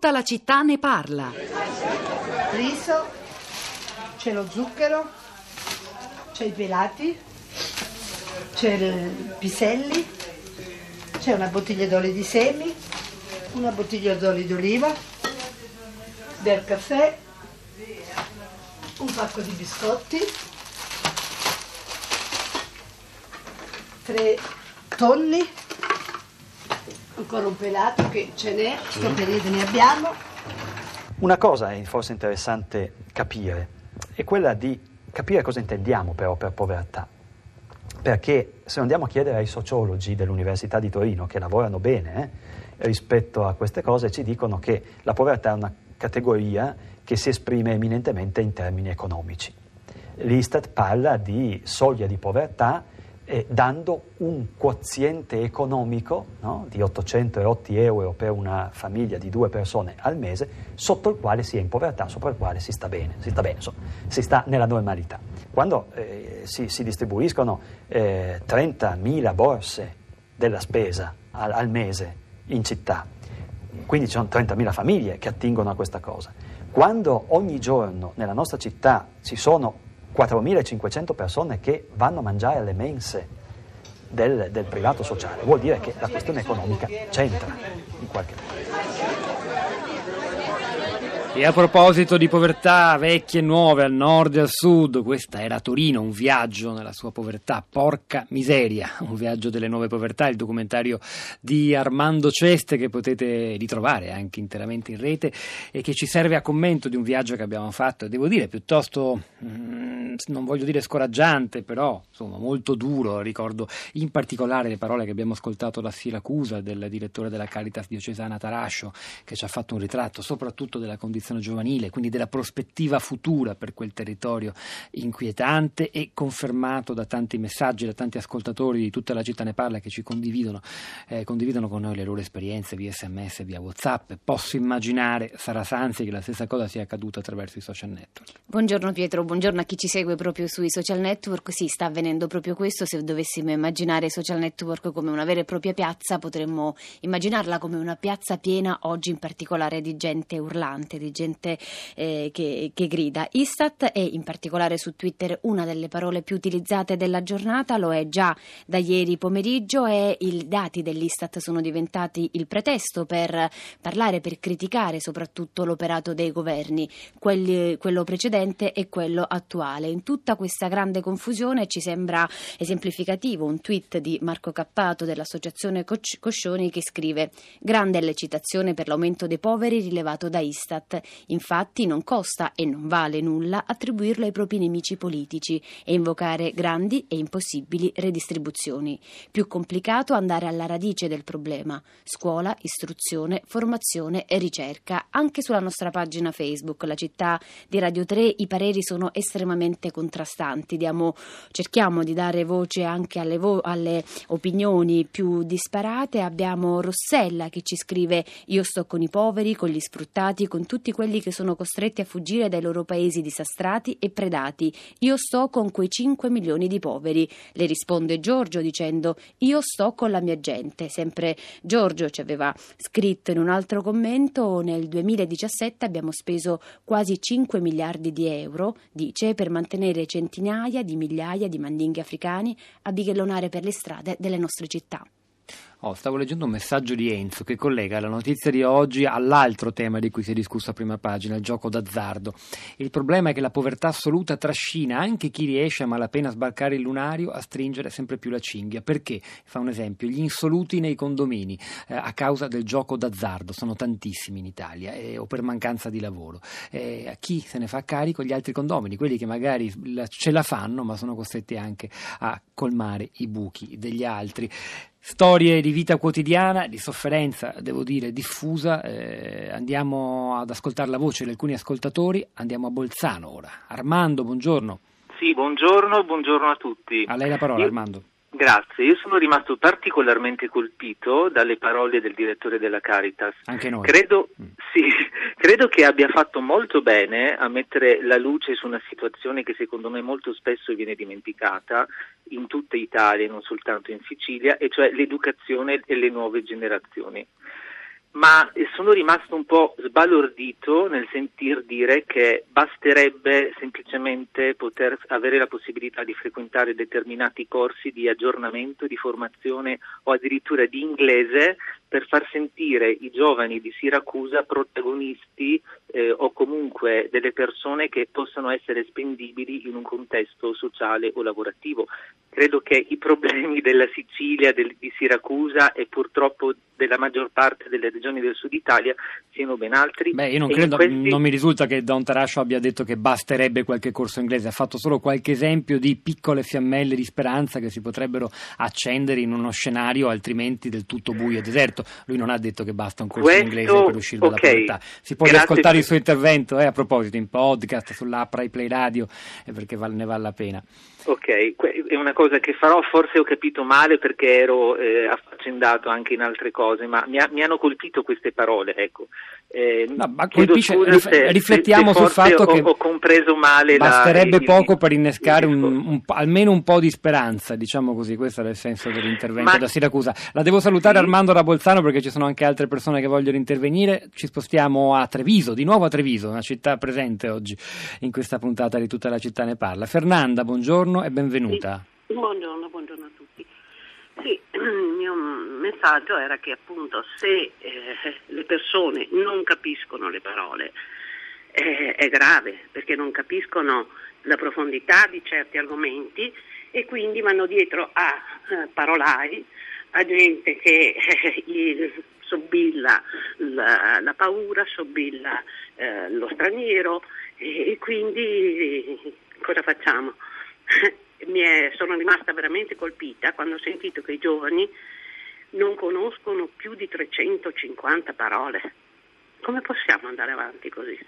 Tutta la città ne parla. Riso, c'è lo zucchero, c'è i pelati, c'è i piselli, c'è una bottiglia d'olio di semi, una bottiglia d'olio d'oliva, del caffè, un pacco di biscotti, tre tonni, ancora un pelato che ce n'è, sto periodo ne abbiamo. Una cosa è forse interessante capire, è quella di capire cosa intendiamo però per povertà. Perché se andiamo a chiedere ai sociologi dell'Università di Torino, che lavorano bene eh, rispetto a queste cose, ci dicono che la povertà è una categoria che si esprime eminentemente in termini economici. L'Istat parla di soglia di povertà eh, dando un quoziente economico no, di 808 euro per una famiglia di due persone al mese, sotto il quale si è in povertà, sopra il quale si sta bene, si sta, bene, so, si sta nella normalità. Quando eh, si, si, distribuiscono eh, 30.000 borse della spesa al, al mese in città, quindi ci sono 30.000 famiglie che attingono a questa cosa. Quando ogni giorno nella nostra città ci sono 4.500 persone che vanno a mangiare alle mense del, del privato sociale, vuol dire che la questione economica c'entra in qualche modo. E a proposito di povertà vecchie e nuove al nord e al sud, questa era Torino, un viaggio nella sua povertà, porca miseria, un viaggio delle nuove povertà, il documentario di Armando Ceste che potete ritrovare anche interamente in rete e che ci serve a commento di un viaggio che abbiamo fatto e devo dire piuttosto, mm, non voglio dire scoraggiante, però insomma molto duro, ricordo in particolare le parole che abbiamo ascoltato da Siracusa del direttore della Caritas diocesana Tarascio che ci ha fatto un ritratto soprattutto della condizione giovanile, quindi della prospettiva futura per quel territorio inquietante e confermato da tanti messaggi, da tanti ascoltatori di tutta la città ne parla che ci condividono, eh, condividono con noi le loro esperienze via sms, via whatsapp. Posso immaginare, sarà Sanzi, che la stessa cosa sia accaduta attraverso i social network. Buongiorno Pietro, buongiorno a chi ci segue proprio sui social network. Sì, sta avvenendo proprio questo. Se dovessimo immaginare i social network come una vera e propria piazza, potremmo immaginarla come una piazza piena oggi in particolare di gente urlante, di gente eh, che, che, grida. Istat è in particolare su Twitter una delle parole più utilizzate della giornata, lo è già da ieri pomeriggio e i dati dell'Istat sono diventati il pretesto per parlare, per criticare soprattutto l'operato dei governi, quelli, quello precedente e quello attuale. In tutta questa grande confusione ci sembra esemplificativo un tweet di Marco Cappato dell'associazione Coscioni che scrive grande l'eccitazione per l'aumento dei poveri rilevato da Istat. Infatti non costa e non vale nulla attribuirlo ai propri nemici politici e invocare grandi e impossibili redistribuzioni. Più complicato andare alla radice del problema. Scuola, istruzione, formazione e ricerca. Anche sulla nostra pagina Facebook, la città di Radio 3, i pareri sono estremamente contrastanti. Diamo, cerchiamo di dare voce anche alle, vo- alle opinioni più disparate. Abbiamo Rossella che ci scrive io sto con i poveri, con gli sfruttati, con tutti quelli che sono costretti a fuggire dai loro paesi disastrati e predati. Io sto con quei 5 milioni di poveri. Le risponde Giorgio dicendo io sto con la mia gente. Sempre Giorgio ci aveva scritto in un altro commento nel 2017 abbiamo speso quasi 5 miliardi di euro, dice, per mantenere centinaia di migliaia di mandinghi africani a bighellonare per le strade delle nostre città. Oh, stavo leggendo un messaggio di Enzo che collega la notizia di oggi all'altro tema di cui si è discusso a prima pagina, il gioco d'azzardo. Il problema è che la povertà assoluta trascina anche chi riesce a malapena sbarcare il lunario a stringere sempre più la cinghia. Perché? Fa un esempio, gli insoluti nei condomini eh, a causa del gioco d'azzardo, sono tantissimi in Italia, eh, o per mancanza di lavoro. Eh, a chi se ne fa carico? Gli altri condomini, quelli che magari ce la fanno ma sono costretti anche a colmare i buchi degli altri. Storie di vita quotidiana, di sofferenza, devo dire, diffusa. Eh, andiamo ad ascoltare la voce di alcuni ascoltatori. Andiamo a Bolzano ora. Armando, buongiorno. Sì, buongiorno, buongiorno a tutti. A lei la parola, Io... Armando. Grazie, io sono rimasto particolarmente colpito dalle parole del direttore della Caritas. Anche noi. Credo, mm. sì, credo che abbia fatto molto bene a mettere la luce su una situazione che secondo me molto spesso viene dimenticata in tutta Italia e non soltanto in Sicilia, e cioè l'educazione e le nuove generazioni. Ma sono rimasto un po' sbalordito nel sentir dire che basterebbe semplicemente poter avere la possibilità di frequentare determinati corsi di aggiornamento, di formazione o addirittura di inglese per far sentire i giovani di Siracusa protagonisti eh, o comunque delle persone che possano essere spendibili in un contesto sociale o lavorativo. Credo che i problemi della Sicilia, del, di Siracusa e purtroppo della maggior parte delle regioni del sud Italia siano ben altri. Beh, io non, credo, questi... non mi risulta che Don Tarascio abbia detto che basterebbe qualche corso inglese, ha fatto solo qualche esempio di piccole fiammelle di speranza che si potrebbero accendere in uno scenario altrimenti del tutto buio e deserto. Lui non ha detto che basta un corso Questo, inglese per uscire dalla okay. povertà. Si può Grazie riascoltare per... il suo intervento, eh, a proposito, in podcast, sull'app Rai Play Radio, eh, perché val- ne vale la pena. Ok, è una cosa che farò, forse ho capito male perché ero eh, affaccendato anche in altre cose, ma mi, ha, mi hanno colpito queste parole, ecco. Eh, no, ma colpisce, rif- se, riflettiamo se, se sul fatto ho, che ho compreso male basterebbe la, poco il, per innescare un, un, almeno un po' di speranza, diciamo così, questo era il senso dell'intervento ma, da Siracusa. La devo salutare sì. Armando da Bolzano perché ci sono anche altre persone che vogliono intervenire, ci spostiamo a Treviso, di nuovo a Treviso, una città presente oggi in questa puntata di Tutta la città ne parla. Fernanda, buongiorno e benvenuta. Sì. Buongiorno, buongiorno a tutti. Sì, il mio messaggio era che appunto se eh, le persone non capiscono le parole eh, è grave perché non capiscono la profondità di certi argomenti e quindi vanno dietro a eh, parolai, a gente che eh, sobilla la, la, paura, sobilla eh, lo straniero e, e quindi cosa facciamo? è, sono rimasta veramente colpita quando ho sentito che i giovani non conoscono più di 350 parole. Come possiamo andare avanti così?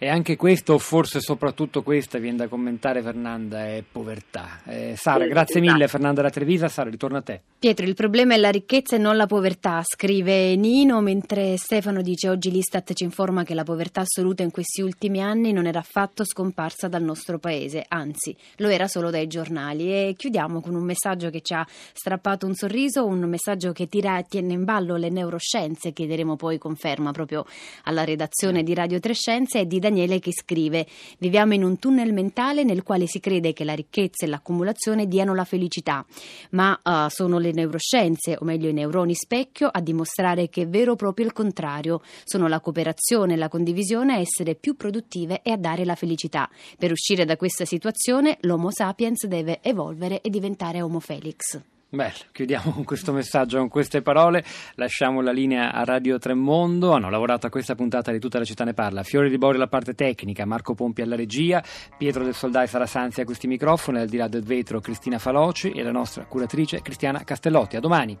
E anche questo, o forse soprattutto questa, viene da commentare Fernanda, è povertà. Eh, Sara, sì, grazie esatto. mille Fernanda da Trevisa. Sara, ritorno a te. Pietro, il problema è la ricchezza e non la povertà, scrive Nino, mentre Stefano dice oggi l'Istat ci informa che la povertà assoluta in questi ultimi anni non era affatto scomparsa dal nostro paese, anzi lo era solo dai giornali. E chiudiamo con un messaggio che ci ha strappato un sorriso, un messaggio che tira, tiene in ballo le neuroscienze, chiederemo poi conferma proprio alla redazione di Radio Trescienze, e di Daniele che scrive viviamo in un tunnel mentale nel quale si crede che la ricchezza e l'accumulazione diano la felicità, ma uh, sono le le neuroscienze, o meglio i neuroni specchio, a dimostrare che è vero proprio il contrario. Sono la cooperazione e la condivisione a essere più produttive e a dare la felicità. Per uscire da questa situazione l'Homo sapiens deve evolvere e diventare Homo Felix. Beh, chiudiamo con questo messaggio, con queste parole, lasciamo la linea a Radio Tremondo, hanno lavorato a questa puntata di Tutta la città ne parla, Fiore di Bori alla parte tecnica, Marco Pompi alla regia, Pietro del Soldai Sara Sanzi a questi microfoni, al di là del vetro Cristina Faloci e la nostra curatrice Cristiana Castellotti. A domani.